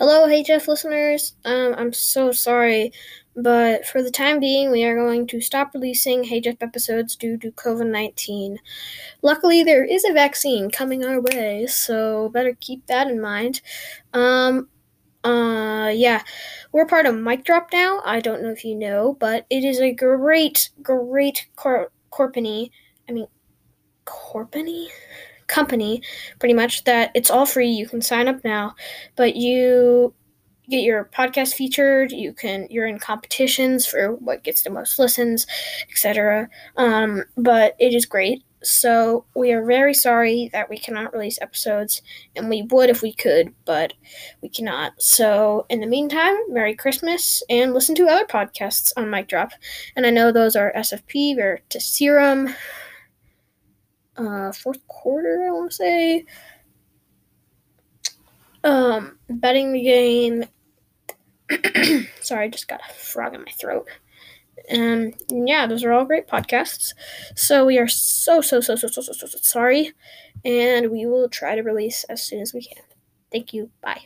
Hello, HF listeners. Um, I'm so sorry, but for the time being, we are going to stop releasing HF episodes due to COVID 19. Luckily, there is a vaccine coming our way, so better keep that in mind. Um, uh, yeah, we're part of Mic Drop now. I don't know if you know, but it is a great, great cor-. I mean, company? Company pretty much that it's all free. You can sign up now but you get your podcast featured. You can you're in competitions for what gets the most listens etc um, but it is great. So we are very sorry that we cannot release episodes and we would if we could but we cannot. So in the meantime merry christmas and listen to other podcasts on mic drop. And i know those are sfp veritaserum uh, fourth quarter, I want to say. Um, betting the game. Sorry, I just got a frog in my throat. Um, yeah, those are all great podcasts. So we are so, so, so, so, so, so, so, so sorry. And we will try to release as soon as we can. Thank you. Bye.